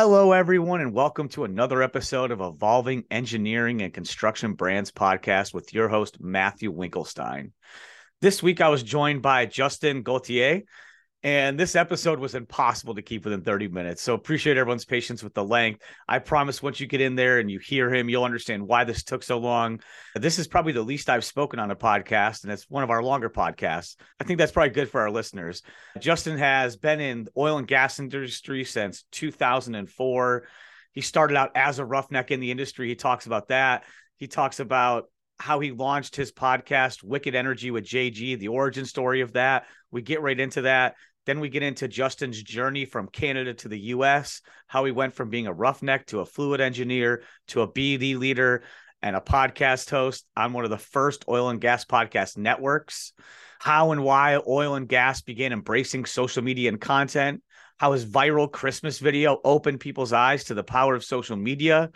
Hello, everyone, and welcome to another episode of Evolving Engineering and Construction Brands podcast with your host, Matthew Winkelstein. This week, I was joined by Justin Gauthier, and this episode was impossible to keep within 30 minutes. So appreciate everyone's patience with the length. I promise once you get in there and you hear him, you'll understand why this took so long. This is probably the least I've spoken on a podcast, and it's one of our longer podcasts. I think that's probably good for our listeners. Justin has been in the oil and gas industry since 2004. He started out as a roughneck in the industry. He talks about that. He talks about how he launched his podcast, Wicked Energy with JG, the origin story of that. We get right into that. Then we get into Justin's journey from Canada to the US, how he went from being a roughneck to a fluid engineer to a BD leader and a podcast host on one of the first oil and gas podcast networks, how and why oil and gas began embracing social media and content, how his viral Christmas video opened people's eyes to the power of social media,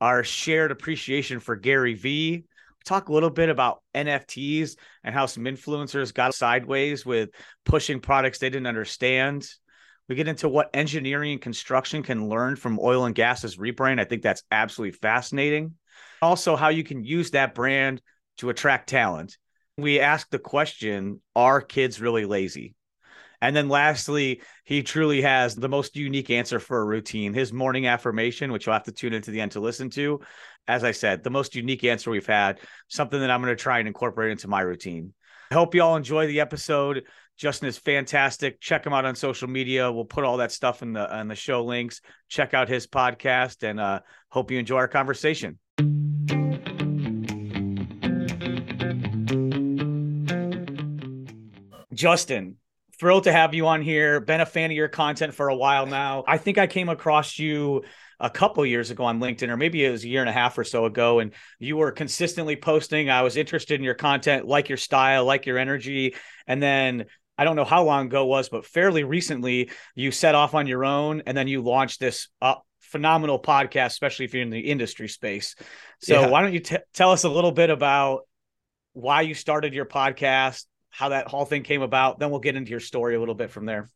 our shared appreciation for Gary Vee, talk a little bit about NFTs and how some influencers got sideways with pushing products they didn't understand. We get into what engineering and construction can learn from oil and gas's rebrand. I think that's absolutely fascinating. Also, how you can use that brand to attract talent. We ask the question Are kids really lazy? And then lastly, he truly has the most unique answer for a routine. His morning affirmation, which you'll have to tune into the end to listen to. As I said, the most unique answer we've had, something that I'm going to try and incorporate into my routine. I hope you all enjoy the episode. Justin is fantastic. Check him out on social media. We'll put all that stuff in the in the show links. Check out his podcast and uh, hope you enjoy our conversation. Justin, thrilled to have you on here. Been a fan of your content for a while now. I think I came across you a couple years ago on LinkedIn, or maybe it was a year and a half or so ago, and you were consistently posting. I was interested in your content, like your style, like your energy. And then I don't know how long ago it was, but fairly recently, you set off on your own and then you launched this uh, phenomenal podcast, especially if you're in the industry space. So, yeah. why don't you t- tell us a little bit about why you started your podcast, how that whole thing came about. Then we'll get into your story a little bit from there.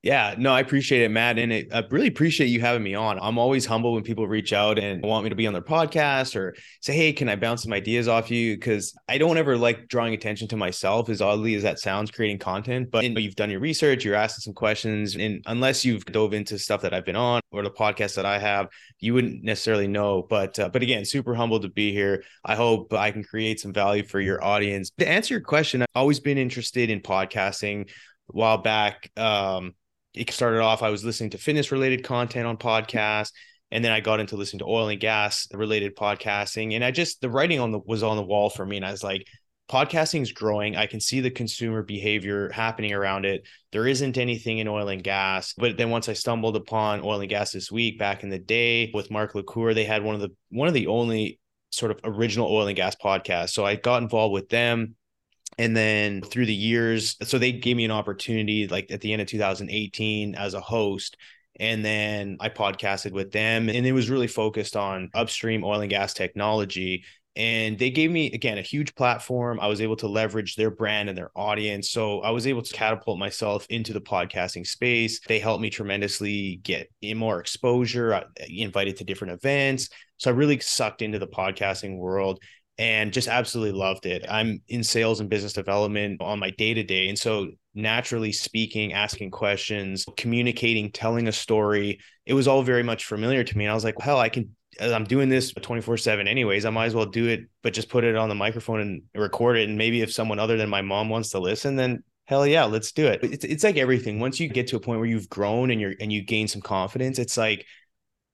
Yeah, no, I appreciate it, Matt. And it, I really appreciate you having me on. I'm always humble when people reach out and want me to be on their podcast or say, hey, can I bounce some ideas off you? Because I don't ever like drawing attention to myself, as oddly as that sounds, creating content. But you know, you've done your research, you're asking some questions. And unless you've dove into stuff that I've been on or the podcast that I have, you wouldn't necessarily know. But uh, but again, super humble to be here. I hope I can create some value for your audience. To answer your question, I've always been interested in podcasting a while back. Um, it started off, I was listening to fitness related content on podcasts. And then I got into listening to oil and gas related podcasting. And I just, the writing on the was on the wall for me. And I was like, podcasting is growing. I can see the consumer behavior happening around it. There isn't anything in oil and gas. But then once I stumbled upon oil and gas this week back in the day with Mark LaCour, they had one of the one of the only sort of original oil and gas podcasts. So I got involved with them and then through the years so they gave me an opportunity like at the end of 2018 as a host. And then I podcasted with them and it was really focused on upstream oil and gas technology. And they gave me again a huge platform. I was able to leverage their brand and their audience. So i was able to catapult myself into the podcasting space. They helped me tremendously get in more exposure. I invited to different events. So i really sucked into the podcasting world and just absolutely loved it. I'm in sales and business development on my day to day. And so, naturally speaking, asking questions, communicating, telling a story, it was all very much familiar to me. And I was like, hell, I can, I'm doing this 24 7 anyways. I might as well do it, but just put it on the microphone and record it. And maybe if someone other than my mom wants to listen, then hell yeah, let's do it. It's, it's like everything. Once you get to a point where you've grown and you're, and you gain some confidence, it's like,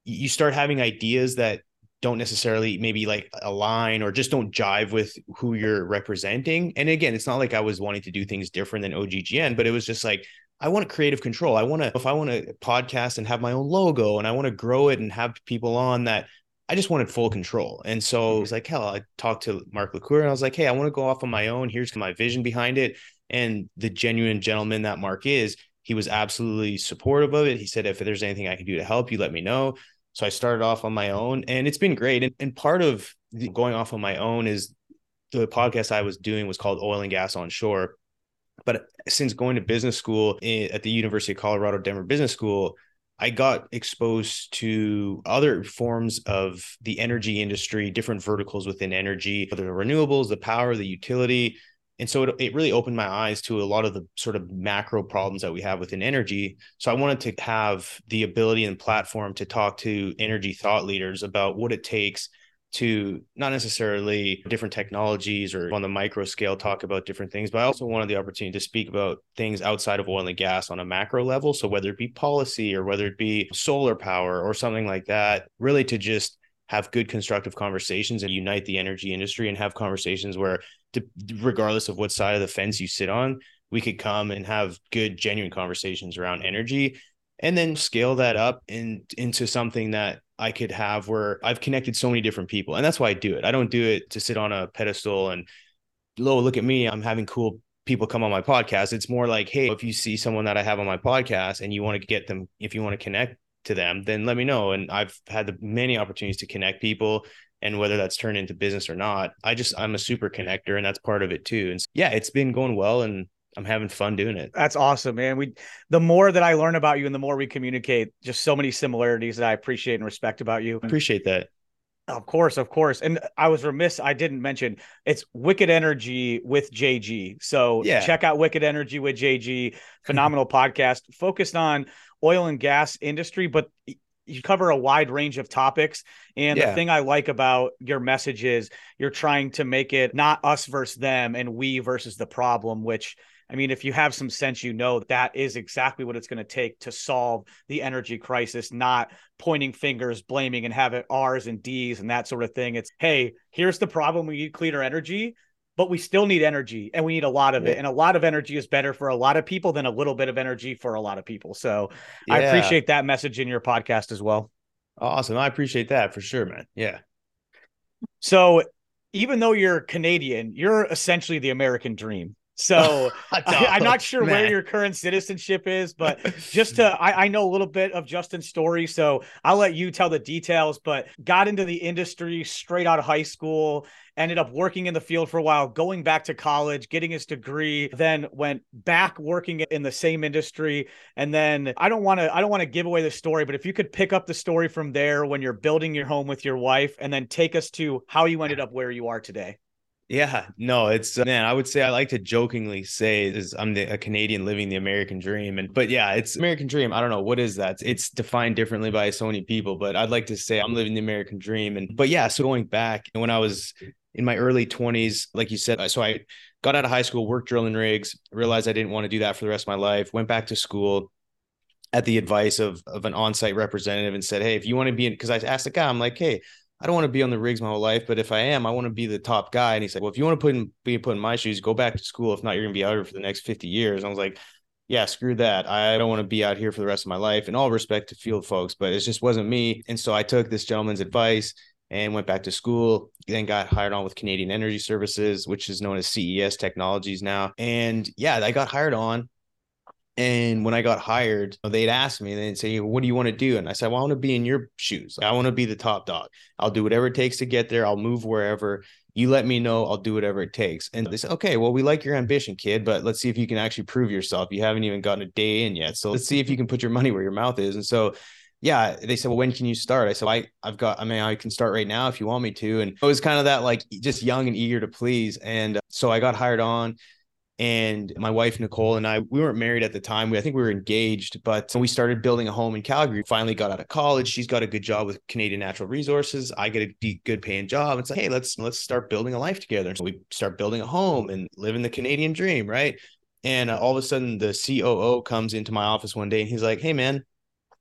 you start having ideas that don't necessarily maybe like align or just don't jive with who you're representing. And again, it's not like I was wanting to do things different than OGGN, but it was just like I want creative control. I want to if I want to podcast and have my own logo and I want to grow it and have people on that I just wanted full control. And so it was mm-hmm. like, hell, I talked to Mark LaCour and I was like, hey, I want to go off on my own. Here's my vision behind it. And the genuine gentleman that Mark is, he was absolutely supportive of it. He said, if there's anything I can do to help you, let me know. So I started off on my own and it's been great. And, and part of going off on my own is the podcast I was doing was called Oil and Gas on Shore. But since going to business school at the University of Colorado Denver Business School, I got exposed to other forms of the energy industry, different verticals within energy, whether the renewables, the power, the utility. And so it, it really opened my eyes to a lot of the sort of macro problems that we have within energy. So I wanted to have the ability and platform to talk to energy thought leaders about what it takes to not necessarily different technologies or on the micro scale talk about different things, but I also wanted the opportunity to speak about things outside of oil and gas on a macro level. So whether it be policy or whether it be solar power or something like that, really to just have good constructive conversations and unite the energy industry and have conversations where regardless of what side of the fence you sit on, we could come and have good genuine conversations around energy and then scale that up in, into something that I could have where I've connected so many different people. And that's why I do it. I don't do it to sit on a pedestal and, lo, look at me. I'm having cool people come on my podcast. It's more like, hey, if you see someone that I have on my podcast and you want to get them, if you want to connect to them, then let me know. And I've had the many opportunities to connect people and whether that's turned into business or not. I just, I'm a super connector and that's part of it too. And so, yeah, it's been going well. And I'm having fun doing it. That's awesome, man. We the more that I learn about you and the more we communicate, just so many similarities that I appreciate and respect about you. Appreciate that. Of course, of course. And I was remiss, I didn't mention it's Wicked Energy with JG. So yeah. check out Wicked Energy with JG. Phenomenal podcast focused on oil and gas industry, but you cover a wide range of topics. And yeah. the thing I like about your message is you're trying to make it not us versus them and we versus the problem, which I mean, if you have some sense, you know that is exactly what it's going to take to solve the energy crisis, not pointing fingers, blaming, and have it R's and D's and that sort of thing. It's, hey, here's the problem. We need cleaner energy, but we still need energy and we need a lot of yeah. it. And a lot of energy is better for a lot of people than a little bit of energy for a lot of people. So yeah. I appreciate that message in your podcast as well. Awesome. I appreciate that for sure, man. Yeah. So even though you're Canadian, you're essentially the American dream. So uh, I, am not sure man. where your current citizenship is, but just to, I, I, know a little bit of Justin's story. So I'll let you tell the details, but got into the industry straight out of high school, ended up working in the field for a while, going back to college, getting his degree, then went back working in the same industry. And then I don't want to, I don't want to give away the story, but if you could pick up the story from there when you're building your home with your wife and then take us to how you ended up where you are today. Yeah, no, it's uh, man. I would say I like to jokingly say is I'm the, a Canadian living the American dream, and but yeah, it's American dream. I don't know what is that. It's defined differently by so many people, but I'd like to say I'm living the American dream. And but yeah, so going back when I was in my early 20s, like you said, so I got out of high school, worked drilling rigs, realized I didn't want to do that for the rest of my life. Went back to school, at the advice of of an on-site representative, and said, "Hey, if you want to be in," because I asked the guy, I'm like, "Hey." I don't want to be on the rigs my whole life, but if I am, I want to be the top guy. And he's like, well, if you want to put in, be put in my shoes, go back to school. If not, you're to be out here for the next 50 years. And I was like, yeah, screw that. I don't want to be out here for the rest of my life. In all respect to field folks, but it just wasn't me. And so I took this gentleman's advice and went back to school. Then got hired on with Canadian Energy Services, which is known as CES Technologies now. And yeah, I got hired on. And when I got hired, they'd ask me, they'd say, What do you want to do? And I said, Well, I want to be in your shoes. I want to be the top dog. I'll do whatever it takes to get there. I'll move wherever. You let me know. I'll do whatever it takes. And they said, Okay, well, we like your ambition, kid, but let's see if you can actually prove yourself. You haven't even gotten a day in yet. So let's see if you can put your money where your mouth is. And so, yeah, they said, Well, when can you start? I said, I, I've got, I mean, I can start right now if you want me to. And it was kind of that like just young and eager to please. And uh, so I got hired on and my wife nicole and i we weren't married at the time. We, i think we were engaged but we started building a home in calgary finally got out of college. She's got a good job with canadian natural resources. I get a good paying job. It's like hey let's let's start building a life together. So we start building a home and living the canadian dream right? And uh, all of a sudden the coo comes into my office one day and he's like hey man.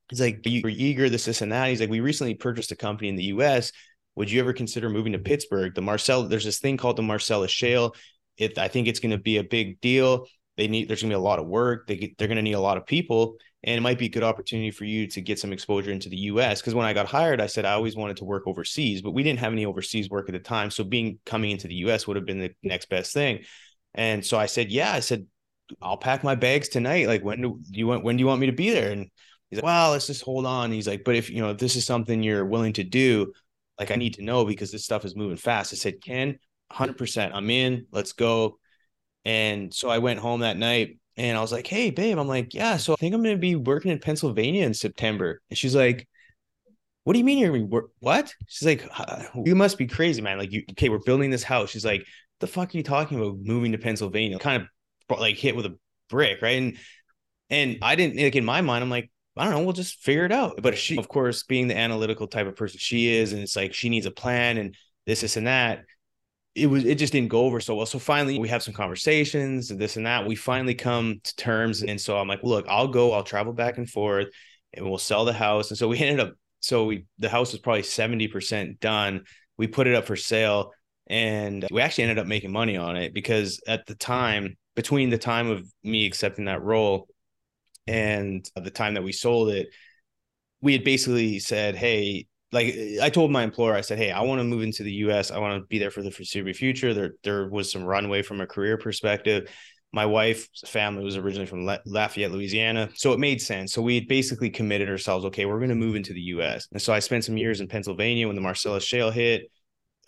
He's like you're eager? This this and that. He's like we recently purchased a company in the us would you ever consider moving to Pittsburgh? The Marcel, there's this thing called the Marcellus Shale. I think it's going to be a big deal. They need, there's going to be a lot of work. They they're going to need a lot of people, and it might be a good opportunity for you to get some exposure into the U.S. Because when I got hired, I said I always wanted to work overseas, but we didn't have any overseas work at the time. So being coming into the U.S. would have been the next best thing. And so I said, yeah, I said, I'll pack my bags tonight. Like when do you want? When do you want me to be there? And he's like, well, let's just hold on. He's like, but if you know if this is something you're willing to do, like I need to know because this stuff is moving fast. I said, Ken, 100%, I'm in. Let's go. And so I went home that night And I was like, hey, babe, I'm like, yeah, so I think I'm going to be working in Pennsylvania in September. And she's like, what do you mean you're going to work?" what? She's like, uh, you must be crazy, man. Like, you, okay, we're building this house. She's like, the fuck are you talking about moving to Pennsylvania? Kind of like hit with a brick, right? And and I didn't like in my mind, I'm like, I don't know, we'll just figure it out. But she, of course, being the analytical type of person she is, and it's like she needs a plan and this, this, and that. It was it just didn't go over so well. So finally we have some conversations and this and that. We finally come to terms. And so I'm like, look, I'll go, I'll travel back and forth and we'll sell the house. And so we ended up so we the house was probably 70% done. We put it up for sale and we actually ended up making money on it because at the time, between the time of me accepting that role and the time that we sold it, we had basically said, Hey, like I told my employer, I said, Hey, I want to move into the US. I want to be there for the foreseeable future. There, there was some runway from a career perspective. My wife's family was originally from Lafayette, Louisiana. So it made sense. So we basically committed ourselves, okay, we're going to move into the US. And so I spent some years in Pennsylvania when the Marcellus Shale hit,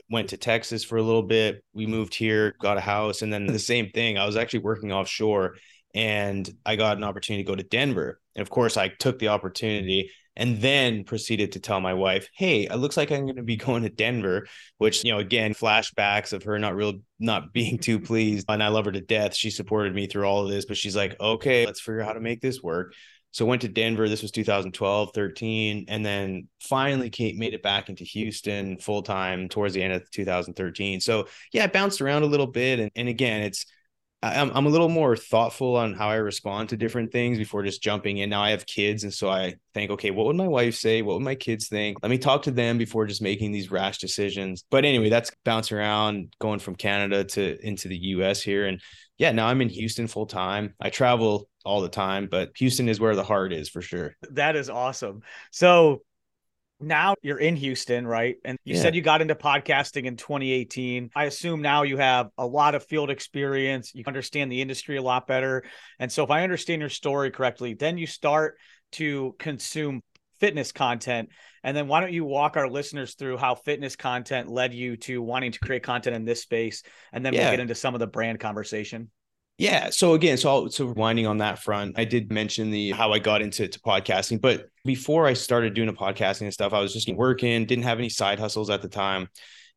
went to Texas for a little bit. We moved here, got a house. And then the same thing, I was actually working offshore and I got an opportunity to go to Denver. And of course, I took the opportunity and then proceeded to tell my wife, "Hey, it looks like I'm going to be going to Denver," which, you know, again, flashbacks of her not real not being too pleased. And I love her to death. She supported me through all of this, but she's like, "Okay, let's figure out how to make this work." So went to Denver. This was 2012, 13, and then finally Kate made it back into Houston full time towards the end of 2013. So yeah, I bounced around a little bit, and, and again, it's I'm, I'm a little more thoughtful on how I respond to different things before just jumping in. Now I have kids, and so I think, okay, what would my wife say? What would my kids think? Let me talk to them before just making these rash decisions. But anyway, that's bouncing around, going from Canada to into the U.S. here, and yeah, now I'm in Houston full time. I travel all the time, but Houston is where the heart is for sure. That is awesome. So now you're in Houston, right? And you yeah. said you got into podcasting in 2018. I assume now you have a lot of field experience. You understand the industry a lot better. And so, if I understand your story correctly, then you start to consume fitness content. And then, why don't you walk our listeners through how fitness content led you to wanting to create content in this space? And then yeah. we'll get into some of the brand conversation. Yeah. So again, so so winding on that front, I did mention the how I got into to podcasting, but before I started doing the podcasting and stuff, I was just working, didn't have any side hustles at the time.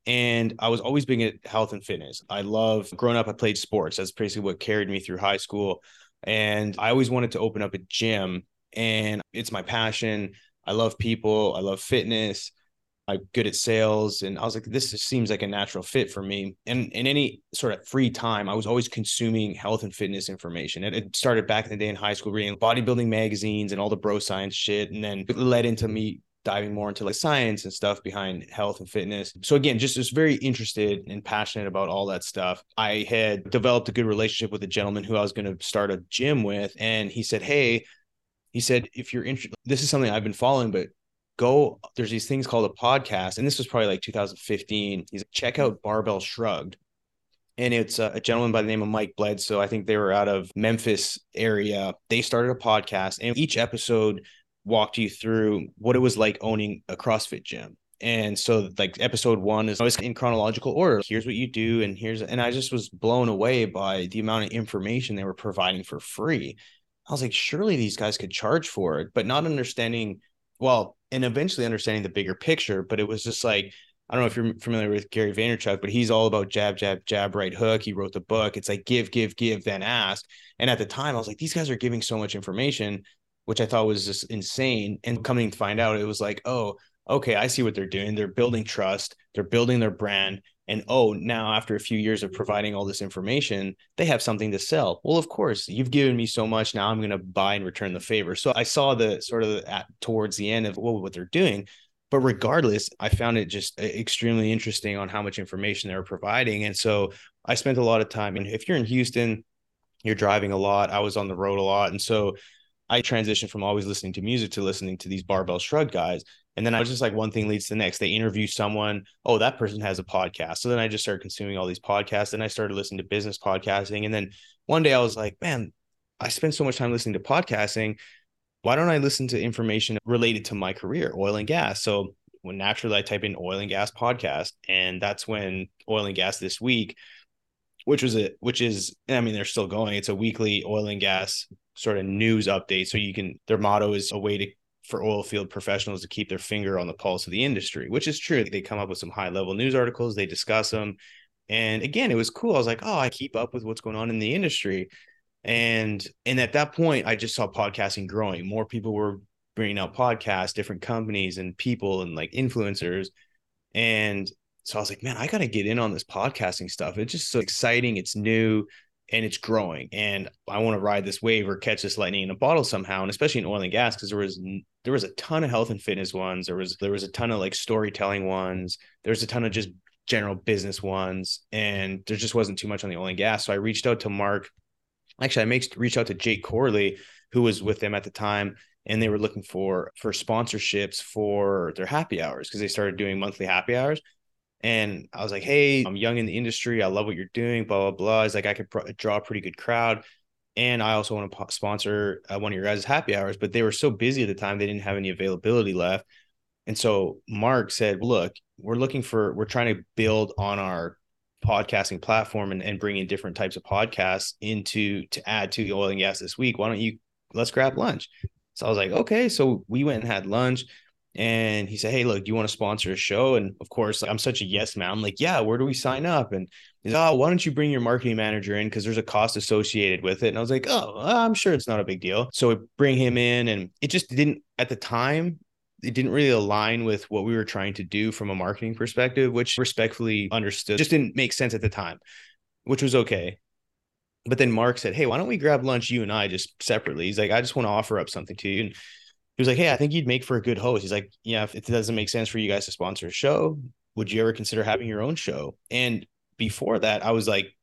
And I was always big at health and fitness. I love growing up, I played sports. That's basically what carried me through high school. And I always wanted to open up a gym, and it's my passion. I love people, I love fitness. I'm good at sales. And I was like, this seems like a natural fit for me. And in any sort of free time, I was always consuming health and fitness information. It, it started back in the day in high school, reading bodybuilding magazines and all the bro science shit. And then it led into me diving more into like science and stuff behind health and fitness. So again, just was very interested and passionate about all that stuff. I had developed a good relationship with a gentleman who I was going to start a gym with. And he said, Hey, he said, if you're interested, this is something I've been following, but go there's these things called a podcast and this was probably like 2015 he's like, check out barbell shrugged. And it's a, a, gentleman by the name of mike bledsoe i think they were out of memphis area. They started a podcast and each episode walked you through what it was like owning a crossfit gym. And so like episode one is always in chronological order. Here's what you do and here's and i just was blown away by the amount of information they were providing for free. I was like surely these guys could charge for it but not understanding well, and eventually understanding the bigger picture. But it was just like, I don't know if you're familiar with Gary Vaynerchuk, but he's all about jab, jab, jab, right hook. He wrote the book. It's like give, give, give, then ask. And at the time, I was like, these guys are giving so much information, which I thought was just insane. And coming to find out, it was like, oh, okay, I see what they're doing. They're building trust, they're building their brand, and oh now after a few years of providing all this information they have something to sell. Well of course you've given me so much now i'm going to buy and return the favor. So i saw the sort of at, towards the end of what, what they're doing but regardless i found it just extremely interesting on how much information they were providing. And so i spent a lot of time and if you're in houston you're driving a lot. I was on the road a lot. And so I transitioned from always listening to music to listening to these barbell shrug guys. And then I was just like, one thing leads to the next. They interview someone. Oh, that person has a podcast. So then I just started consuming all these podcasts. And I started listening to business podcasting. And then one day I was like, man, I spend so much time listening to podcasting. Why don't I listen to information related to my career, oil and gas? So when naturally I type in oil and gas podcast, and that's when oil and gas this week which was a which is I mean they're still going. It's a weekly oil and gas sort of news update. So you can their motto is a way to for oil field professionals to keep their finger on the pulse of the industry, which is true. They come up with some high level news articles, they discuss them. And again, it was cool. I was like, oh, I keep up with what's going on in the industry. And and at that point, I just saw podcasting growing. More people were bringing out podcasts, different companies and people and like influencers. And so I was like, man, I got to get in on this podcasting stuff. It's just so exciting. It's new and it's growing. And I want to ride this wave or catch this lightning in a bottle somehow. And especially in oil and gas, because there was there was a ton of health and fitness ones. There was there was a ton of like storytelling ones. There's a ton of just general business ones. And there just wasn't too much on the oil and gas. So I reached out to Mark actually I made reached out to Jake Corley, who was with them at the time, and they were looking for for sponsorships for their happy hours because they started doing monthly happy hours. And I was like, "Hey, I'm young in the industry. I love what you're doing." Blah blah blah. He's like, "I could draw a pretty good crowd." And I also want to po- sponsor uh, one of your guys' happy hours, but they were so busy at the time they didn't have any availability left. And so Mark said, "Look, we're looking for we're trying to build on our podcasting platform and, and bringing different types of podcasts into to add to the oil and gas this week. Why don't you let's grab lunch? So I was like, okay. So we went and had lunch. And he said, Hey, look, do you want to sponsor a show? And of course, like, I'm such a yes man. I'm like, Yeah, where do we sign up? And he's like, Oh, why don't you bring your marketing manager in? Because there's a cost associated with it. And I was like, Oh, I'm sure it's not a big deal. So we bring him in, and it just didn't at the time, it didn't really align with what we were trying to do from a marketing perspective, which respectfully understood just didn't make sense at the time, which was okay. But then Mark said, Hey, why don't we grab lunch, you and I, just separately? He's like, I just want to offer up something to you. And he was like, Hey, I think you'd make for a good host. He's like, Yeah, if it doesn't make sense for you guys to sponsor a show, would you ever consider having your own show? And before that, I was like,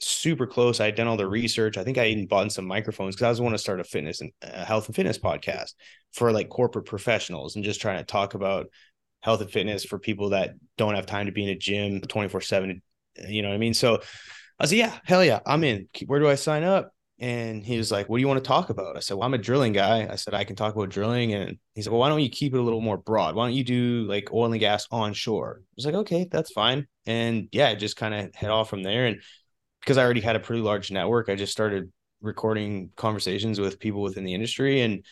super close. I had done all the research. I think I even bought some microphones because I was want to start a fitness and uh, health and fitness podcast for like corporate professionals and just trying to talk about health and fitness for people that don't have time to be in a gym 24 seven. You know what I mean? So I said, yeah, hell yeah, I'm in. Where do I sign up? And he was like, What do you want to talk about? I said, Well, I'm a drilling guy. I said, I can talk about drilling. And he said, Well, why don't you keep it a little more broad? Why don't you do like oil and gas onshore? I was like, Okay, that's fine. And yeah, just kind of head off from there. And because I already had a pretty large network, I just started recording conversations with people within the industry and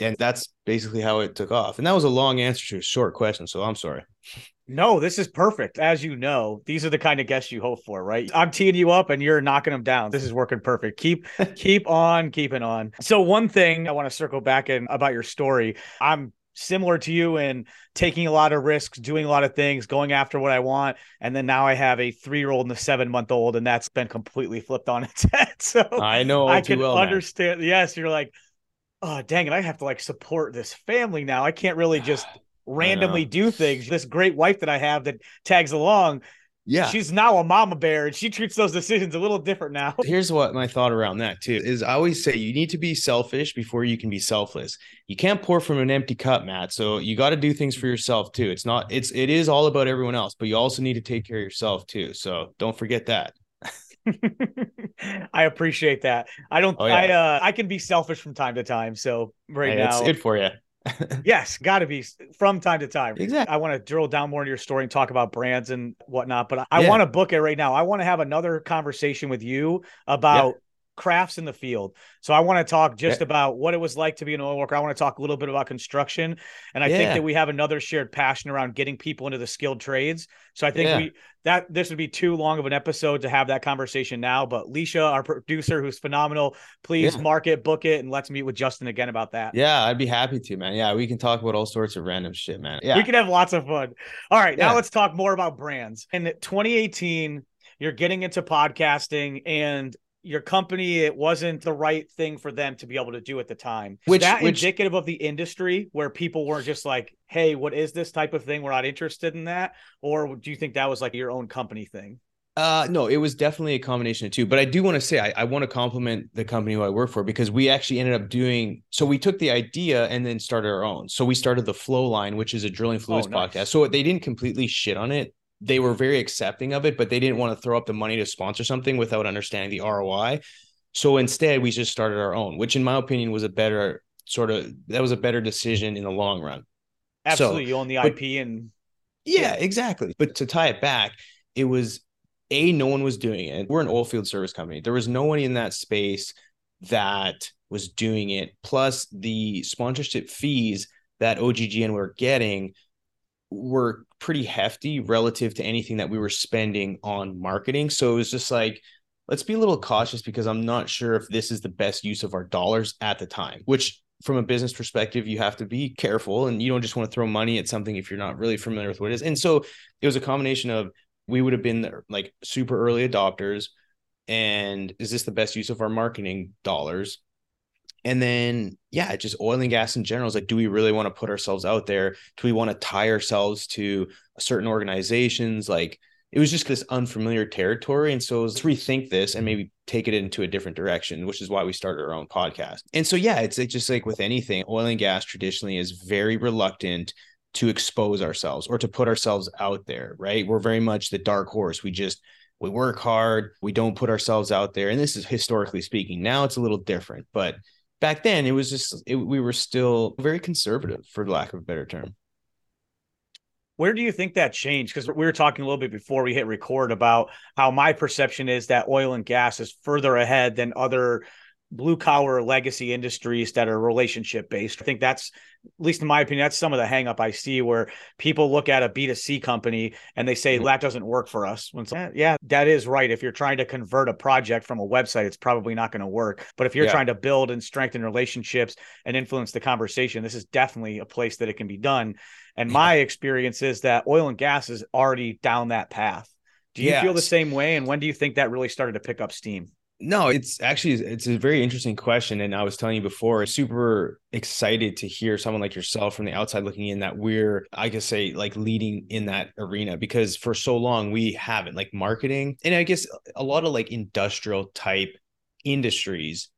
and that's basically how it took off. And that was a long answer to a short question, so I'm sorry. No, this is perfect. As you know, these are the kind of guests you hope for, right? I'm teeing you up and you're knocking them down. This is working perfect. Keep keep on keeping on. So one thing I want to circle back in about your story. I'm similar to you in taking a lot of risks, doing a lot of things, going after what I want. And then now I have a three year old and a seven month old, and that's been completely flipped on its head. So I know I can well, understand. Man. Yes, you're like, oh, dang it. I have to like support this family now. I can't really just randomly do things. This great wife that I have that tags along yeah. She's now a mama bear and she treats those decisions a little different now. Here's what my thought around that too is I always say you need to be selfish before you can be selfless. You can't pour from an empty cup, Matt. So you got to do things for yourself too. It's not it's it is all about everyone else, but you also need to take care of yourself too. So don't forget that. I appreciate that. I don't oh, yeah. I uh I can be selfish from time to time. So right hey, now it's good for you. yes, got to be from time to time. Exactly. I want to drill down more into your story and talk about brands and whatnot, but I yeah. want to book it right now. I want to have another conversation with you about. Crafts in the field. So I want to talk just yeah. about what it was like to be an oil worker. I want to talk a little bit about construction, and I think that we have another shared passion around getting people into the skilled trades. So I think we that this would be too long of an episode to have that conversation now. But Leisha, our producer, who's phenomenal, please yeah. mark it, book it, and let's meet with Justin again about that. Yeah, I'd be happy to, man. Yeah, we can talk about all sorts of random shit, man. Yeah, we can have lots of fun. All right, yeah. now let's talk more about brands. In 2018, you're getting into podcasting and your company it wasn't the right thing for them to be able to do at the time. Which that which, indicative of the industry where people were just like hey what is this type of thing? We're not interested in that. Or do you think that was like your own company thing? Uh no it was definitely a combination of two. But i do want to say I, I want to compliment the company who i work for because we actually ended up doing so we took the idea and then started our own. So we started the flow line which is a drilling fluids oh, nice. podcast. So they didn't completely shit on it they were very accepting of it, but they didn't want to throw up the money to sponsor something without understanding the ROI. So instead, we just started our own, which in my opinion was a better sort of that was a better decision in the long run. Absolutely, so, you own the IP but, and yeah, exactly. But to tie it back, it was A, no one was doing it. We're an oil field service company. There was no one in that space that was doing it. Plus, the sponsorship fees that OGGN were getting were pretty hefty relative to anything that we were spending on marketing. So it was just like, let's be a little cautious because I'm not sure if this is the best use of our dollars at the time, which from a business perspective, you have to be careful and you don't just want to throw money at something if you're not really familiar with what it is. And so it was a combination of we would have been like super early adopters. And is this the best use of our marketing dollars? And then, yeah, just oil and gas in general is like, do we really want to put ourselves out there? Do we want to tie ourselves to certain organizations? Like, it was just this unfamiliar territory. And so let's rethink this and maybe take it into a different direction, which is why we started our own podcast. And so, yeah, it's, just like with anything, oil and gas traditionally is very reluctant to expose ourselves or to put ourselves out there, right? We're very much the dark horse. We just, we work hard, we don't put ourselves out there. And this is historically speaking. Now it's a little different, but back then it was just it, we were still very conservative for lack of a better term. Where do you think that changed? Because we were talking a little bit before we hit record about how my perception is that oil and gas is further ahead than other blue collar legacy industries that are relationship based. I think that's, at least in my opinion, that's some of the hangup I see where people look at a B2C company and they say mm-hmm. that doesn't work for us. When yeah, that is right. If you're trying to convert a project from a website, it's probably not going to work. But if you're yeah. trying to build and strengthen relationships and influence the conversation, this is definitely a place that it can be done. And my experience is that oil and gas is already down that path. Do you yes. feel the same way? And when do you think that really started to pick up steam? No, it's actually it's a very interesting question, and I was telling you before, super excited to hear someone like yourself from the outside looking in that we're I could say like leading in that arena because for so long we haven't like marketing, and I guess a lot of like industrial type industries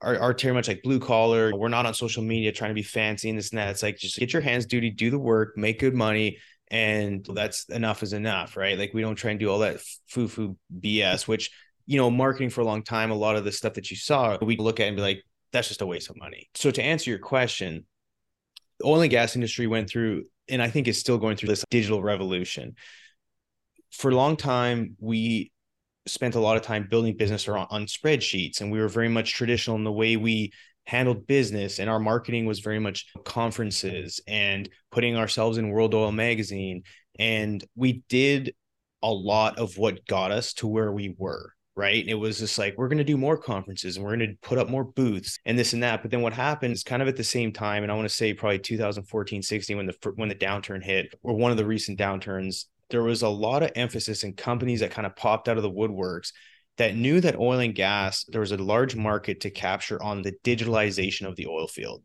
are, are very much like blue collar. We're not on social media trying to be fancy and this and that. It's like just get your hands duty, do the work, make good money, and that's enough is enough, right? Like we don't try and do all that foo foo BS, which you know, marketing for a long time, a lot of the stuff that you saw, we look at and be like, that's just a waste of money. So to answer your question, the oil and gas industry went through, and I think is still going through this digital revolution. For a long time, we spent a lot of time building business on, on spreadsheets, and we were very much traditional in the way we handled business and our marketing was very much conferences and putting ourselves in world oil magazine and we did a lot of what got us to where we were right? And it was just like, we're going to do more conferences and we're going to put up more booths and this and that. But then what happened is kind of at the same time, and I want to say probably 2014, 16, when the, when the downturn hit or one of the recent downturns, there was a lot of emphasis in companies that kind of popped out of the woodworks that knew that oil and gas, there was a large market to capture on the digitalization of the oil field.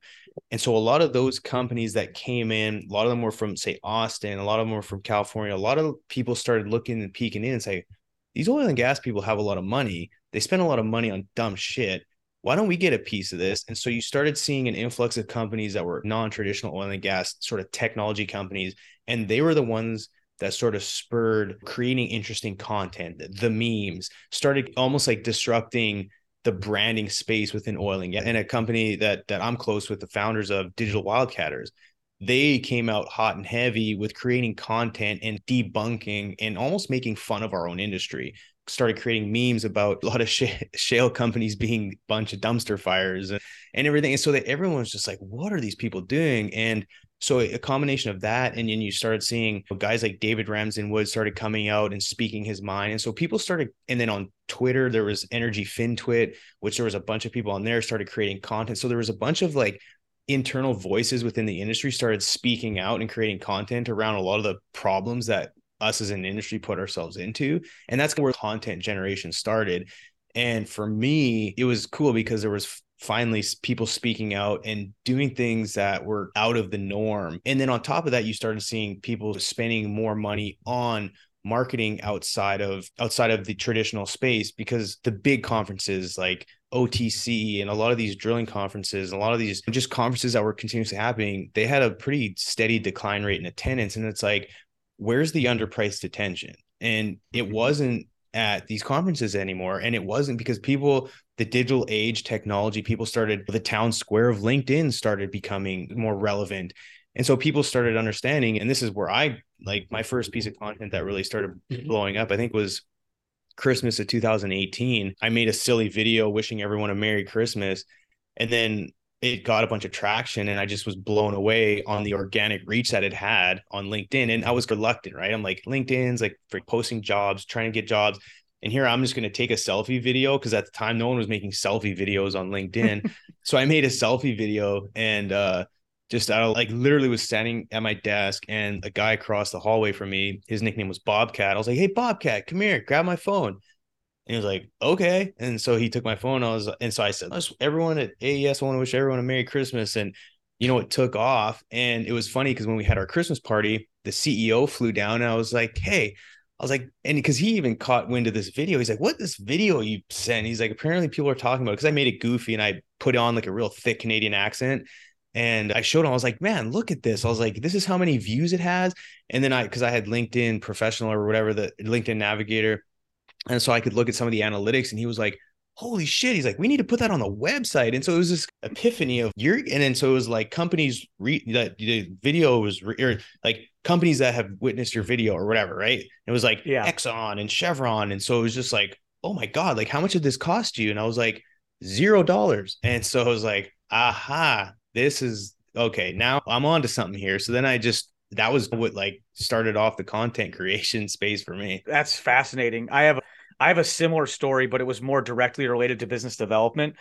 And so a lot of those companies that came in, a lot of them were from, say, Austin, a lot of them were from California. A lot of people started looking and peeking in and say, these oil and gas people have a lot of money. They spend a lot of money on dumb shit. Why don't we get a piece of this? And so you started seeing an influx of companies that were non-traditional oil and gas sort of technology companies, and they were the ones that sort of spurred creating interesting content. The memes started almost like disrupting the branding space within oil and gas. And a company that that I'm close with, the founders of Digital Wildcatters, they came out hot and heavy with creating content and debunking and almost making fun of our own industry. Started creating memes about a lot of sh- shale companies being a bunch of dumpster fires and, and everything. And so that everyone was just like what are these people doing? And so a combination of that and then you started seeing guys like david ramsden wood started coming out and speaking his mind. And so people started and then on twitter there was energy fintwit which there was a bunch of people on there started creating content. So there was a bunch of like internal voices within the industry started speaking out and creating content around a lot of the problems that us as an industry put ourselves into. And that's where content generation started. And for me, it was cool because there was finally people speaking out and doing things that were out of the norm. And then on top of that, you started seeing people spending more money on marketing outside of outside of the traditional space because the big conferences like OTC and a lot of these drilling conferences, a lot of these just conferences that were continuously happening, they had a pretty steady decline rate in attendance. And it's like, where's the underpriced attention? And it mm-hmm. wasn't at these conferences anymore. And it wasn't because people, the digital age technology, people started, the town square of LinkedIn started becoming more relevant. And so people started understanding. And this is where I like my first piece of content that really started mm-hmm. blowing up, I think was Christmas of 2018, I made a silly video wishing everyone a Merry Christmas. And then it got a bunch of traction and I just was blown away on the organic reach that it had on LinkedIn. And I was reluctant, right? I'm like, LinkedIn's like for posting jobs, trying to get jobs. And here I'm just going to take a selfie video because at the time no one was making selfie videos on LinkedIn. so I made a selfie video and uh, just I like literally was standing at my desk and a guy across the hallway from me, his nickname was Bobcat. I was like, "Hey Bobcat, come here, grab my phone." And he was like, "Okay." And so he took my phone. I was and so I said, "Everyone at AES, I want to wish everyone a Merry Christmas." And you know, it took off, and it was funny because when we had our Christmas party, the CEO flew down, and I was like, "Hey." I was like, and because he even caught wind of this video, he's like, "What this video you sent?" He's like, "Apparently people are talking about because I made it goofy and I put on like a real thick Canadian accent." And I showed him, I was like, man, look at this. I was like, this is how many views it has. And then I, because I had LinkedIn professional or whatever, the LinkedIn navigator. And so I could look at some of the analytics and he was like, holy shit. He's like, we need to put that on the website. And so it was this epiphany of your, and then so it was like companies re, that the video was, re, or like companies that have witnessed your video or whatever, right? It was like yeah. Exxon and Chevron. And so it was just like, oh my God, like how much did this cost you? And I was like, zero dollars. And so I was like, aha, this is okay. Now I'm on to something here. So then I just that was what like started off the content creation space for me. That's fascinating. I have I have a similar story, but it was more directly related to business development.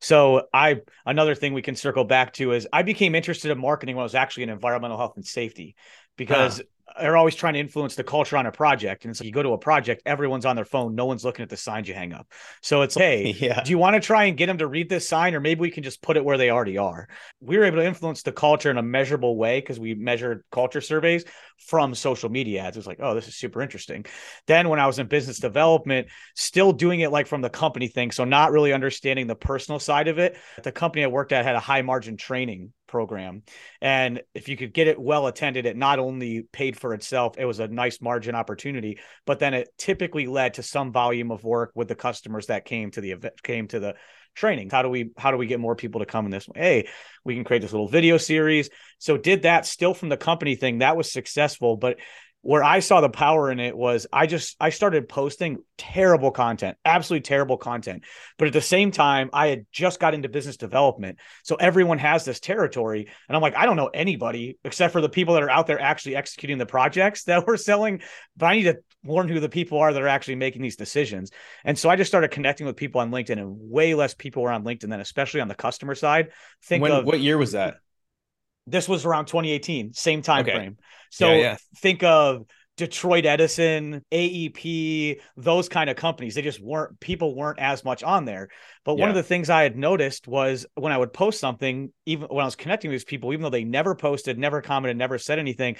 So I another thing we can circle back to is I became interested in marketing when I was actually in environmental health and safety because huh they're always trying to influence the culture on a project. And so you go to a project, everyone's on their phone, no one's looking at the signs you hang up. So it's like, hey, yeah. do you want to try and get them to read this sign, or maybe we can just put it where they already are? We were able to influence the culture in a measurable way because we measured culture surveys from social media ads. It was like, oh, this is super interesting. Then when I was in business development, still doing it like from the company thing, so not really understanding the personal side of it. The company I worked at had a high margin training program. And if you could get it well attended, it not only paid for itself, it was a nice margin opportunity, but then it typically led to some volume of work with the customers that came to the event, came to the training. How do we how do we get more people to come in this way? Hey, we can create this little video series. So did that still from the company thing. That was successful, but where I saw the power in it was I just I started posting terrible content, absolutely terrible content. But at the same time, I had just got into business development. So everyone has this territory. And I'm like, I don't know anybody except for the people that are out there actually executing the projects that we're selling. But I need to learn who the people are that are actually making these decisions. And so I just started connecting with people on LinkedIn, and way less people were on LinkedIn than especially on the customer side. Think when, of what year was that? This was around 2018, same time okay. frame. So yeah, yeah. think of Detroit Edison, AEP, those kind of companies. They just weren't people weren't as much on there. But yeah. one of the things I had noticed was when I would post something, even when I was connecting with these people, even though they never posted, never commented, never said anything,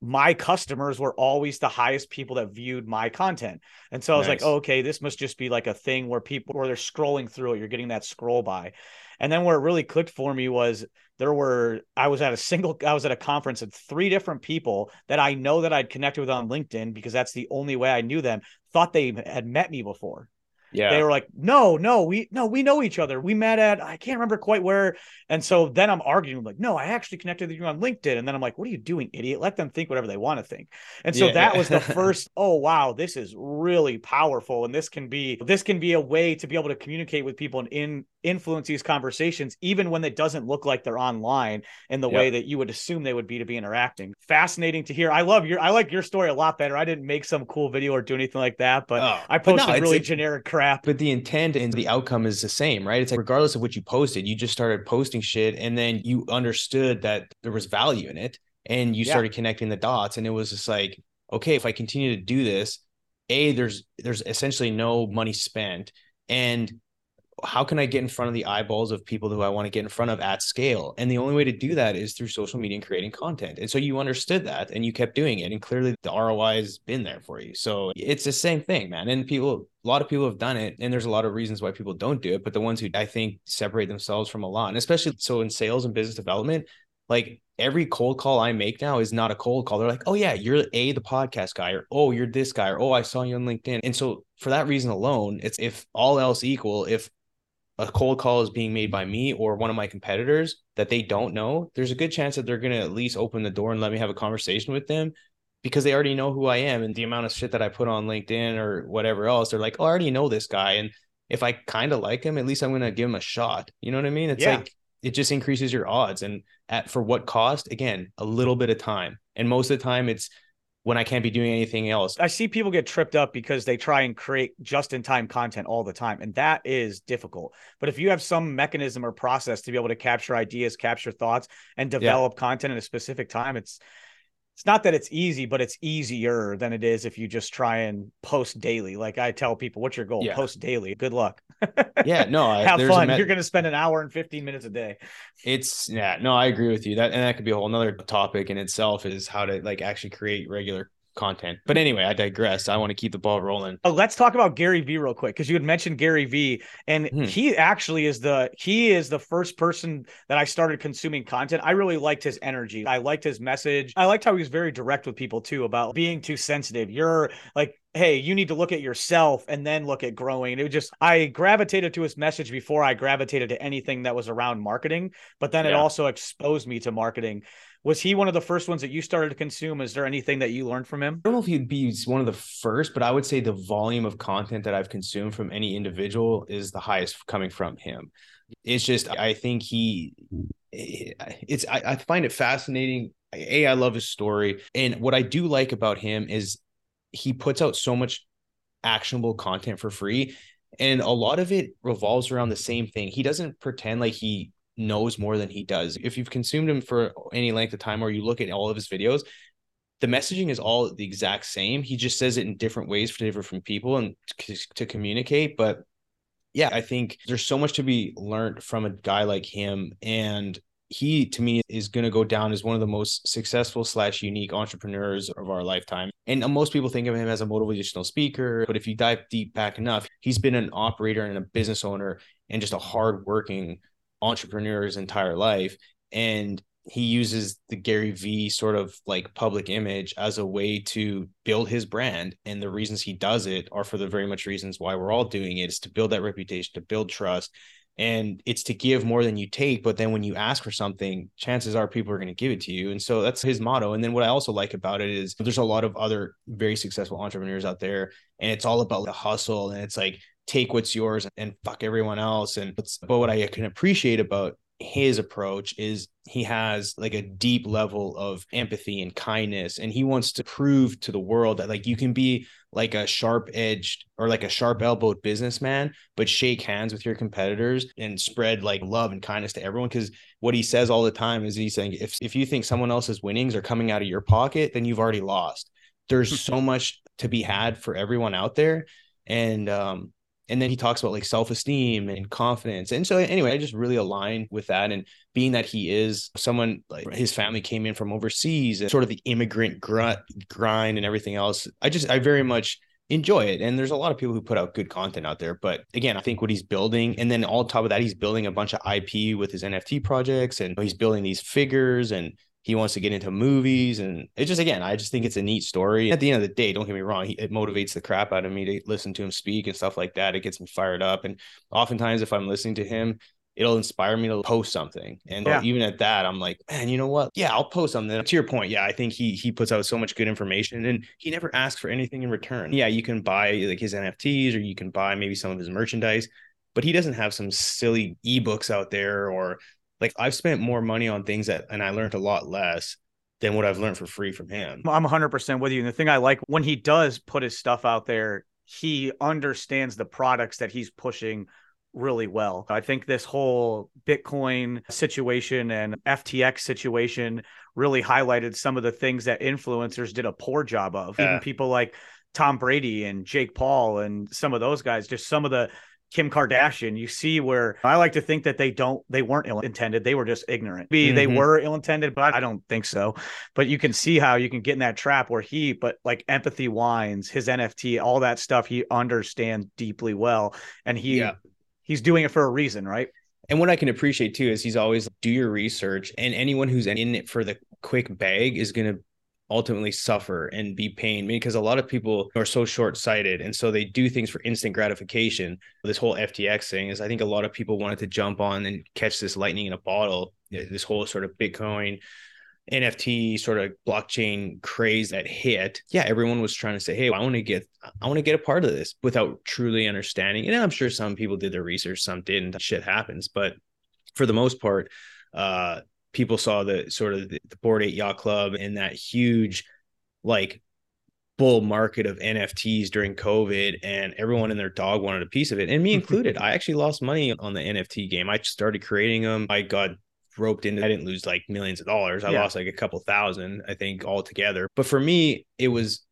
my customers were always the highest people that viewed my content. And so I was nice. like, oh, okay, this must just be like a thing where people where they're scrolling through it, you're getting that scroll by. And then where it really clicked for me was there were I was at a single I was at a conference and three different people that I know that I'd connected with on LinkedIn because that's the only way I knew them thought they had met me before. Yeah. They were like, no, no, we no, we know each other. We met at I can't remember quite where. And so then I'm arguing, like, no, I actually connected with you on LinkedIn. And then I'm like, what are you doing, idiot? Let them think whatever they want to think. And so yeah, that was the first, oh wow, this is really powerful. And this can be this can be a way to be able to communicate with people and in influence these conversations, even when it doesn't look like they're online in the yep. way that you would assume they would be to be interacting. Fascinating to hear. I love your I like your story a lot better. I didn't make some cool video or do anything like that, but oh, I posted no, really generic crap. But the intent and the outcome is the same, right? It's like regardless of what you posted, you just started posting shit and then you understood that there was value in it and you yeah. started connecting the dots and it was just like, okay, if I continue to do this, a there's there's essentially no money spent and how can I get in front of the eyeballs of people who I want to get in front of at scale? And the only way to do that is through social media and creating content. And so you understood that and you kept doing it. And clearly the ROI has been there for you. So it's the same thing, man. And people, a lot of people have done it. And there's a lot of reasons why people don't do it. But the ones who I think separate themselves from a lot, and especially so in sales and business development, like every cold call I make now is not a cold call. They're like, oh, yeah, you're A, the podcast guy, or oh, you're this guy, or oh, I saw you on LinkedIn. And so for that reason alone, it's if all else equal, if a cold call is being made by me or one of my competitors that they don't know, there's a good chance that they're going to at least open the door and let me have a conversation with them because they already know who I am and the amount of shit that I put on LinkedIn or whatever else. They're like, oh, I already know this guy. And if I kind of like him, at least I'm going to give him a shot. You know what I mean? It's yeah. like, it just increases your odds. And at for what cost? Again, a little bit of time. And most of the time, it's when I can't be doing anything else. I see people get tripped up because they try and create just in time content all the time. And that is difficult. But if you have some mechanism or process to be able to capture ideas, capture thoughts, and develop yeah. content in a specific time, it's it's not that it's easy, but it's easier than it is if you just try and post daily. Like I tell people, what's your goal? Yeah. Post daily. Good luck. Yeah, no, I, have fun. Met- You're going to spend an hour and 15 minutes a day. It's yeah, no, I agree with you. That and that could be a whole another topic in itself is how to like actually create regular content. But anyway, I digress. I want to keep the ball rolling. Oh, let's talk about Gary Vee real quick because you had mentioned Gary Vee, and hmm. he actually is the he is the first person that I started consuming content. I really liked his energy. I liked his message. I liked how he was very direct with people too about being too sensitive. You're like hey, you need to look at yourself and then look at growing. it was just, I gravitated to his message before I gravitated to anything that was around marketing, but then yeah. it also exposed me to marketing. Was he one of the first ones that you started to consume? Is there anything that you learned from him? I don't know if he'd be one of the first, but I would say the volume of content that I've consumed from any individual is the highest coming from him. It's just, I think he, eh, it's, I, I find it fascinating. A, I love his story. And what I do like about him is he puts out so much actionable content for free. And a lot of it revolves around the same thing. He doesn't pretend like he knows more than he does. If you've consumed him for any length of time or you look at all of his videos, the messaging is all the exact same. He just says it in different ways for different people and to, to communicate. But yeah, I think there's so much to be learned from a guy like him. And he to me is going to go down as one of the most successful slash unique entrepreneurs of our lifetime and most people think of him as a motivational speaker but if you dive deep back enough he's been an operator and a business owner and just a hardworking entrepreneur his entire life and he uses the Gary Vee sort of like public image as a way to build his brand. And the reasons he does it are for the very much reasons why we're all doing it is to build that reputation, to build trust. And it's to give more than you take. But then when you ask for something, chances are people are going to give it to you. And so that's his motto. And then what I also like about it is there's a lot of other very successful entrepreneurs out there, and it's all about the hustle. And it's like, take what's yours and fuck everyone else. And but what I can appreciate about his approach is he has like a deep level of empathy and kindness and he wants to prove to the world that like you can be like a sharp edged or like a sharp elbowed businessman but shake hands with your competitors and spread like love and kindness to everyone. Because what he says all the time is he's saying if if you think someone else's winnings are coming out of your pocket then you've already lost. There's so much to be had for everyone out there. And um and then he talks about like self-esteem and confidence. And so anyway i just really align with that. And being that he is someone like his family came in from overseas and sort of the immigrant grunt grind and everything else i just i very much enjoy it. And there's a lot of people who put out good content out there. But again i think what he's building and then on top of that he's building a bunch of ip with his nft projects. And he's building these figures and he wants to get into movies and it just again i just think it's a neat story. At the end of the day don't get me wrong he, it motivates the crap out of me to listen to him speak and stuff like that. It gets me fired up and oftentimes if i'm listening to him it'll inspire me to post something. And yeah. even at that i'm like man you know what? Yeah i'll post something. To your point yeah i think he he puts out so much good information and he never asks for anything in return. Yeah you can buy like his nfts or you can buy maybe some of his merchandise but he doesn't have some silly ebooks out there or like I've spent more money on things that and I learned a lot less than what I've learned for free from him. I'm 100% with you. And the thing I like when he does put his stuff out there, he understands the products that he's pushing really well. I think this whole Bitcoin situation and FTX situation really highlighted some of the things that influencers did a poor job of. Yeah. Even people like Tom Brady and Jake Paul and some of those guys, just some of the Kim Kardashian, you see where I like to think that they don't, they weren't ill intended. They were just ignorant. Maybe mm-hmm. they were ill intended, but I don't think so. But you can see how you can get in that trap where he, but like empathy wines, his NFT, all that stuff, he understands deeply well. And he, yeah. he's doing it for a reason, right? And what I can appreciate too is he's always do your research, and anyone who's in it for the quick bag is going to ultimately suffer and be pain because a lot of people are so short-sighted and so they do things for instant gratification this whole ftx thing is i think a lot of people wanted to jump on and catch this lightning in a bottle this whole sort of bitcoin NFT sort of blockchain craze that hit, yeah, everyone was trying to say, "Hey, I want to get, I want to get a part of this," without truly understanding. And I'm sure some people did their research, some didn't. Shit happens, but for the most part, uh, people saw the sort of the, the Bored Ape Yacht Club and that huge, like, bull market of NFTs during COVID, and everyone and their dog wanted a piece of it, and me included. I actually lost money on the NFT game. I started creating them. I got roped into I didn't lose like millions of dollars. I yeah. lost like a couple thousand, I think, altogether. But for me, it was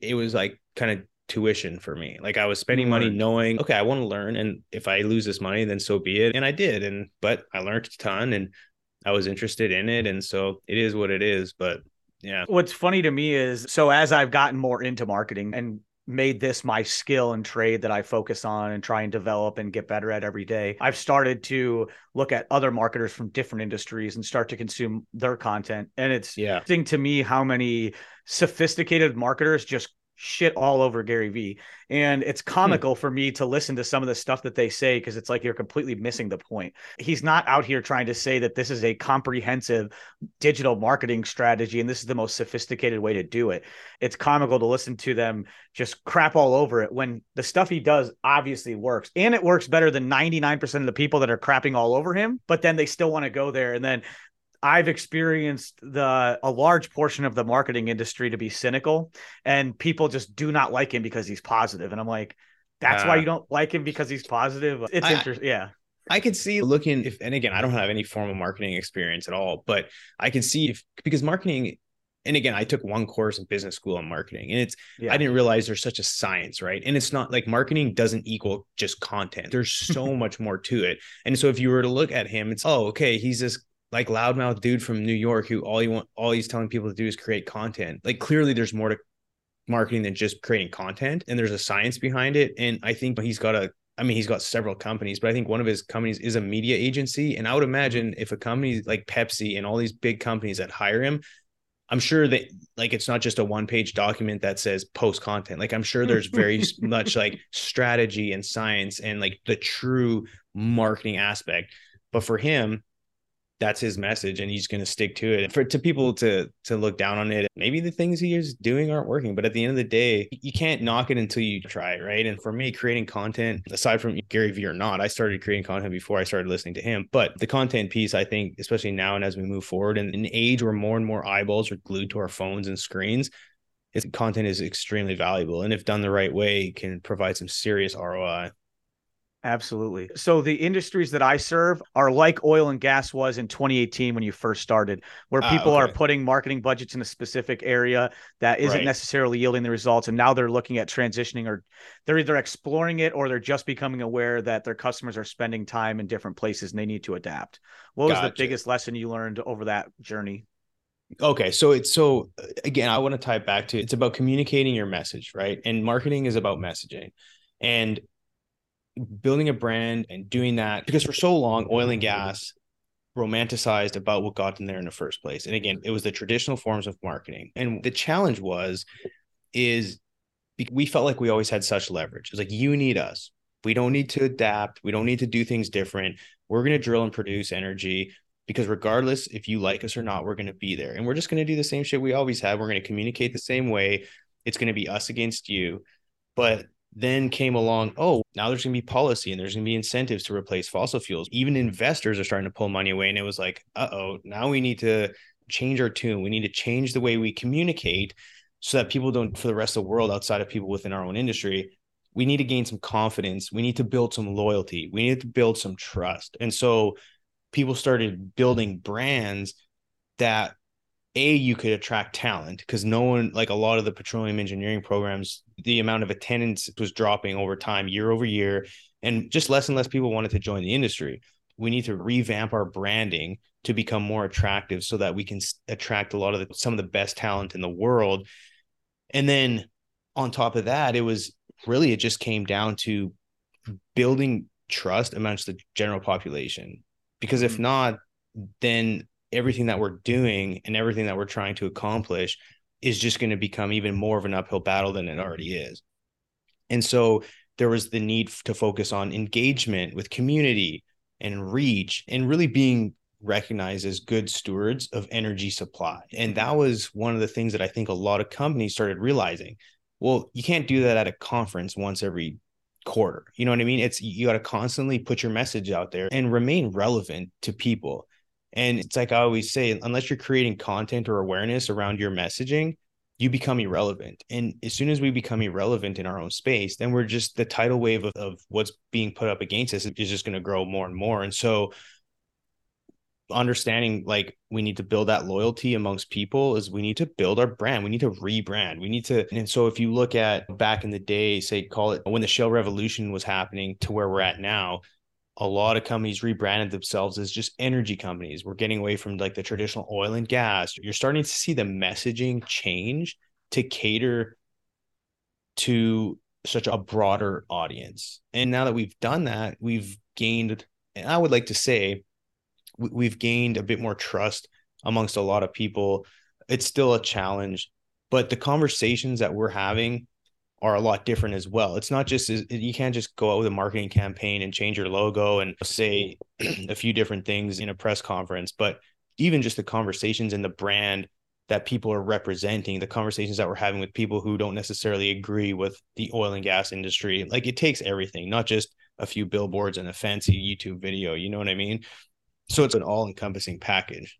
it was like kind of tuition for me. Like I was spending money mm-hmm. knowing, okay, I want to learn. And if I lose this money, then so be it. And I did. And but I learned a ton and I was interested in it. And so it is what it is. But yeah. What's funny to me is so as I've gotten more into marketing and made this my skill and trade that I focus on and try and develop and get better at every day. I've started to look at other marketers from different industries and start to consume their content. And it's yeah. interesting to me how many sophisticated marketers just shit all over Gary Vee. And it's hmm. comical hmm. for me to listen to some of the stuff that they say because it's like you're completely missing the point. He's not out here trying to say that this is a comprehensive digital marketing strategy and this is the most sophisticated way to do it. It's comical to listen to them just crap all over it when the stuff he does obviously works and it works better than 99% of the people that are crapping all over him, but then they still want to go there and then I've experienced the a large portion of the marketing industry to be cynical, and people just do not like him because he's positive. And I'm like, that's uh, why you don't like him because he's positive. It's interesting. Yeah. I could see looking if, and again, I don't have any formal marketing experience at all, but I can see if because marketing, and again, I took one course in business school on marketing, and it's yeah. I didn't realize there's such a science, right? And it's not like marketing doesn't equal just content. There's so much more to it. And so if you were to look at him, it's oh, okay, he's this like loudmouth dude from New York who all he want all he's telling people to do is create content. Like clearly there's more to marketing than just creating content and there's a science behind it. And I think he's got a I mean, he's got several companies, but I think one of his companies is a media agency. And I would imagine if a company like Pepsi and all these big companies that hire him, I'm sure that like it's not just a one page document that says post content. Like I'm sure there's very much like strategy and science and like the true marketing aspect. But for him, that's his message and he's going to stick to it. For to people to to look down on it maybe the things he is doing aren't working but at the end of the day you can't knock it until you try it right? And for me creating content aside from Gary Vee or not I started creating content before I started listening to him. But the content piece I think especially now and as we move forward in an age where more and more eyeballs are glued to our phones and screens its content is extremely valuable. And if done the right way can provide some serious ROI Absolutely. So the industries that I serve are like oil and gas was in 2018 when you first started, where ah, people uh, okay. are putting marketing budgets in a specific area that isn't right. necessarily yielding the results. And now they're looking at transitioning or they're either exploring it or they're just becoming aware that their customers are spending time in different places and they need to adapt. What was gotcha. the biggest lesson you learned over that journey? Okay, so it's so again, I want to tie it back to it's about communicating your message, right? And marketing is about messaging. And building a brand and doing that because for so long oil and gas romanticized about what got them there in the first place. And again it was the traditional forms of marketing. And the challenge was is we felt like we always had such leverage. It's like you need us. We don't need to adapt. We don't need to do things different. We're going to drill and produce energy because regardless if you like us or not we're going to be there. And we're just going to do the same shit we always have. We're going to communicate the same way. It's going to be us against you. But then came along, oh, now there's going to be policy and there's going to be incentives to replace fossil fuels. Even investors are starting to pull money away. And it was like, uh oh, now we need to change our tune. We need to change the way we communicate so that people don't, for the rest of the world outside of people within our own industry, we need to gain some confidence. We need to build some loyalty. We need to build some trust. And so people started building brands that a you could attract talent because no one like a lot of the petroleum engineering programs the amount of attendance was dropping over time year over year and just less and less people wanted to join the industry we need to revamp our branding to become more attractive so that we can attract a lot of the, some of the best talent in the world and then on top of that it was really it just came down to building trust amongst the general population because if mm-hmm. not then everything that we're doing and everything that we're trying to accomplish is just going to become even more of an uphill battle than it already is. And so there was the need to focus on engagement with community and reach and really being recognized as good stewards of energy supply. And that was one of the things that I think a lot of companies started realizing. Well, you can't do that at a conference once every quarter. You know what I mean? It's you got to constantly put your message out there and remain relevant to people. And it's like I always say, unless you're creating content or awareness around your messaging, you become irrelevant. And as soon as we become irrelevant in our own space, then we're just the tidal wave of, of what's being put up against us is just going to grow more and more. And so understanding like we need to build that loyalty amongst people is we need to build our brand we need to rebrand we need to and so if you look at back in the day say call it when the shale revolution was happening to where we're at now a lot of companies rebranded themselves as just energy companies. We're getting away from like the traditional oil and gas. You're starting to see the messaging change to cater to such a broader audience. And now that we've done that we've gained and i would like to say we've gained a bit more trust amongst a lot of people. It's still a challenge, but the conversations that we're having are a lot different as well. It's not just you can't just go out with a marketing campaign and change your logo and say a few different things in a press conference, but even just the conversations and the brand that people are representing, the conversations that we're having with people who don't necessarily agree with the oil and gas industry. Like it takes everything, not just a few billboards and a fancy YouTube video. You know what I mean? So it's an all encompassing package.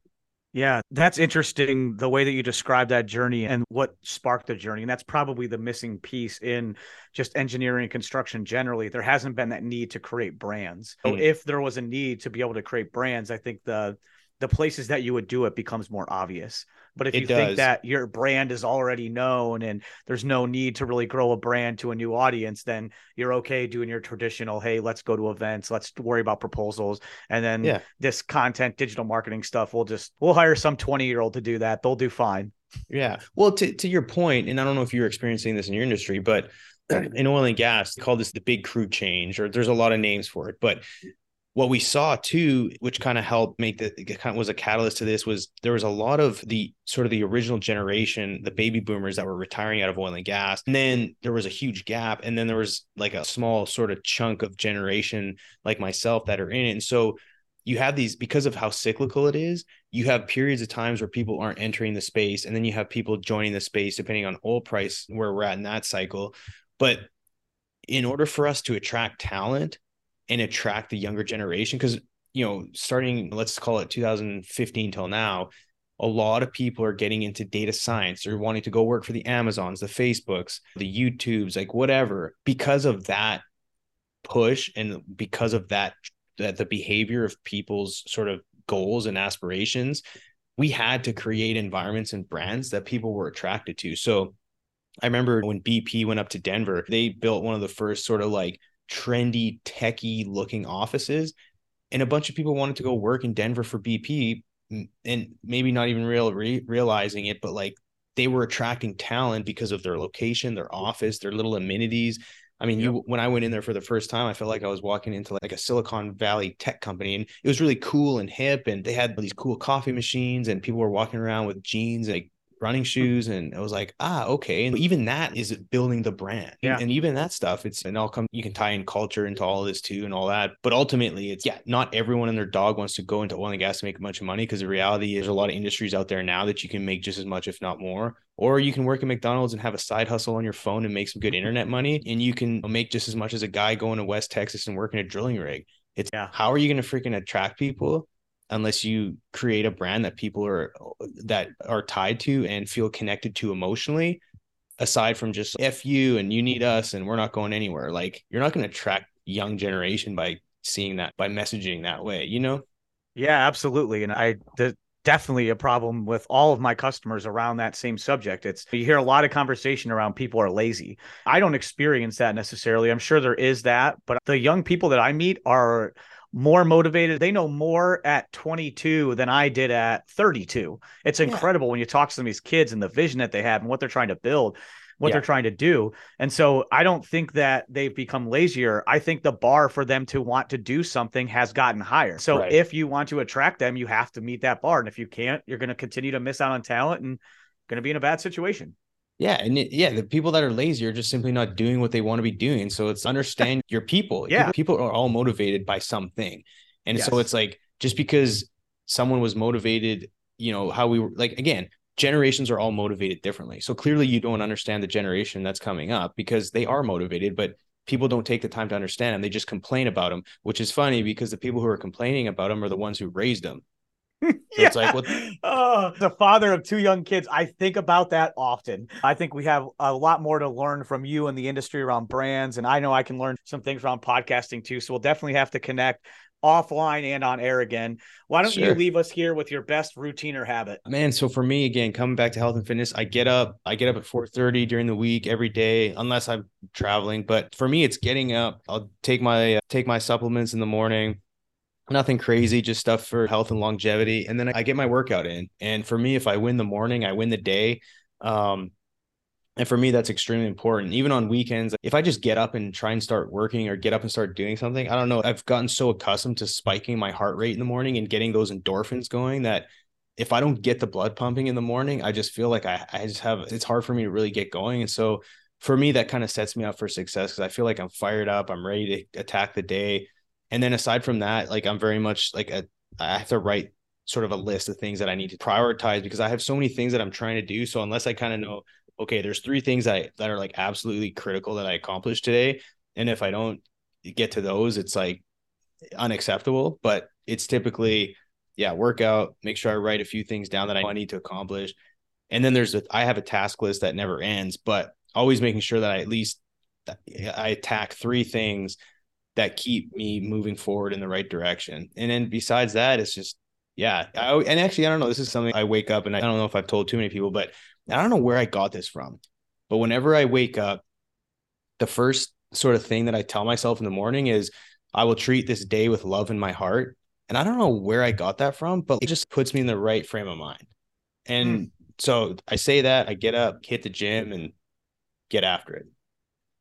Yeah, that's interesting the way that you describe that journey and what sparked the journey. And that's probably the missing piece in just engineering and construction generally. There hasn't been that need to create brands. So mm. if there was a need to be able to create brands, I think the the places that you would do it becomes more obvious. But if it you does. think that your brand is already known and there's no need to really grow a brand to a new audience, then you're okay doing your traditional, hey, let's go to events, let's worry about proposals. And then yeah. this content, digital marketing stuff, we'll just we'll hire some 20 year old to do that. They'll do fine. Yeah. Well, to, to your point, and I don't know if you're experiencing this in your industry, but in oil and gas, they call this the big crew change, or there's a lot of names for it. But what we saw too, which kind of helped make the kind of was a catalyst to this, was there was a lot of the sort of the original generation, the baby boomers that were retiring out of oil and gas. And then there was a huge gap. And then there was like a small sort of chunk of generation like myself that are in it. And so you have these because of how cyclical it is, you have periods of times where people aren't entering the space, and then you have people joining the space depending on oil price where we're at in that cycle. But in order for us to attract talent, and attract the younger generation because you know starting let's call it 2015 till now a lot of people are getting into data science or wanting to go work for the amazons the facebooks the youtubes like whatever. Because of that push and because of that that the behavior of people's sort of goals and aspirations we had to create environments and brands that people were attracted to. So i remember when bp went up to denver they built one of the first sort of like trendy, techie looking offices. And a bunch of people wanted to go work in Denver for BP and maybe not even real re- realizing it, but like they were attracting talent because of their location, their office, their little amenities. I mean, yep. you when I went in there for the first time, I felt like I was walking into like a Silicon Valley tech company, and it was really cool and hip. And they had these cool coffee machines, and people were walking around with jeans, like running shoes and I was like, ah, okay. And even that is building the brand. Yeah. And even that stuff, it's and I'll come you can tie in culture into all of this too and all that. But ultimately it's yeah, not everyone and their dog wants to go into oil and gas to make a bunch of money because the reality is a lot of industries out there now that you can make just as much, if not more. Or you can work at McDonald's and have a side hustle on your phone and make some good internet money. And you can make just as much as a guy going to West Texas and working a drilling rig. It's yeah. how are you going to freaking attract people unless you create a brand that people are that are tied to and feel connected to emotionally aside from just f you and you need us and we're not going anywhere like you're not going to attract young generation by seeing that by messaging that way you know yeah absolutely and i the, definitely a problem with all of my customers around that same subject. It's you hear a lot of conversation around people are lazy. I don't experience that necessarily. I'm sure there is that, but the young people that I meet are more motivated. They know more at 22 than I did at 32. It's incredible yeah. when you talk to some of these kids and the vision that they have and what they're trying to build, what yeah. they're trying to do. And so I don't think that they've become lazier. I think the bar for them to want to do something has gotten higher. So right. if you want to attract them, you have to meet that bar. And if you can't, you're going to continue to miss out on talent and going to be in a bad situation. Yeah, and it, yeah, the people that are lazy are just simply not doing what they want to be doing. So it's understand your people. Yeah, people are all motivated by something, and yes. so it's like just because someone was motivated, you know, how we were like, again, generations are all motivated differently. So clearly you don't understand the generation that's coming up because they are motivated, but people don't take the time to understand them. They just complain about them, which is funny because the people who are complaining about them are the ones who raised them. So yeah. it's like, what? Oh, the father of two young kids. I think about that often. I think we have a lot more to learn from you in the industry around brands. And I know I can learn some things around podcasting too. So we'll definitely have to connect offline and on air again. Why don't sure. you leave us here with your best routine or habit? Man, so for me again, coming back to health and fitness, I get up, I get up at 4:30 during the week every day unless I'm traveling, but for me it's getting up. I'll take my uh, take my supplements in the morning. Nothing crazy, just stuff for health and longevity and then I get my workout in. And for me if I win the morning, I win the day. Um, and for me, that's extremely important. Even on weekends, if I just get up and try and start working or get up and start doing something, I don't know. I've gotten so accustomed to spiking my heart rate in the morning and getting those endorphins going that if I don't get the blood pumping in the morning, I just feel like I, I just have it's hard for me to really get going. And so for me, that kind of sets me up for success because I feel like I'm fired up, I'm ready to attack the day. And then aside from that, like I'm very much like a I have to write sort of a list of things that I need to prioritize because I have so many things that I'm trying to do. So unless I kind of know okay, there's three things that I, that are like absolutely critical that I accomplished today, and if I don't get to those, it's like unacceptable. But it's typically yeah, workout, make sure I write a few things down that I need to accomplish, and then there's a I have a task list that never ends, but always making sure that I at least I attack three things that keep me moving forward in the right direction. And then besides that, it's just yeah. I, and actually, I don't know. This is something I wake up and I don't know if I've told too many people, but I don't know where I got this from, but whenever I wake up, the first sort of thing that I tell myself in the morning is I will treat this day with love in my heart. And I don't know where I got that from, but it just puts me in the right frame of mind. And mm. so I say that, I get up, hit the gym, and get after it.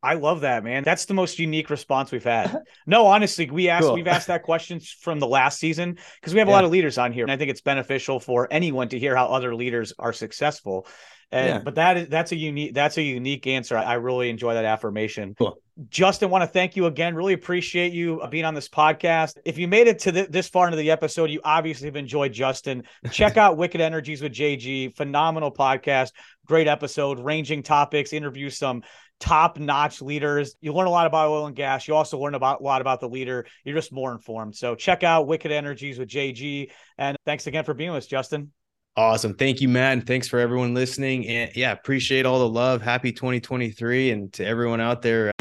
I love that, man. That's the most unique response we've had. No, honestly, we asked cool. we've asked that question from the last season because we have a yeah. lot of leaders on here, and I think it's beneficial for anyone to hear how other leaders are successful. And, yeah. But that is that's a unique that's a unique answer. I, I really enjoy that affirmation. Cool. Justin, want to thank you again. Really appreciate you uh, being on this podcast. If you made it to the, this far into the episode, you obviously have enjoyed Justin. Check out Wicked Energies with JG. Phenomenal podcast. Great episode, ranging topics, interview some top notch leaders. You learn a lot about oil and gas. You also learn about a lot about the leader. You're just more informed. So check out Wicked Energies with JG. And thanks again for being with us, Justin. Awesome. Thank you, Matt. And thanks for everyone listening. And yeah, appreciate all the love. Happy 2023. And to everyone out there.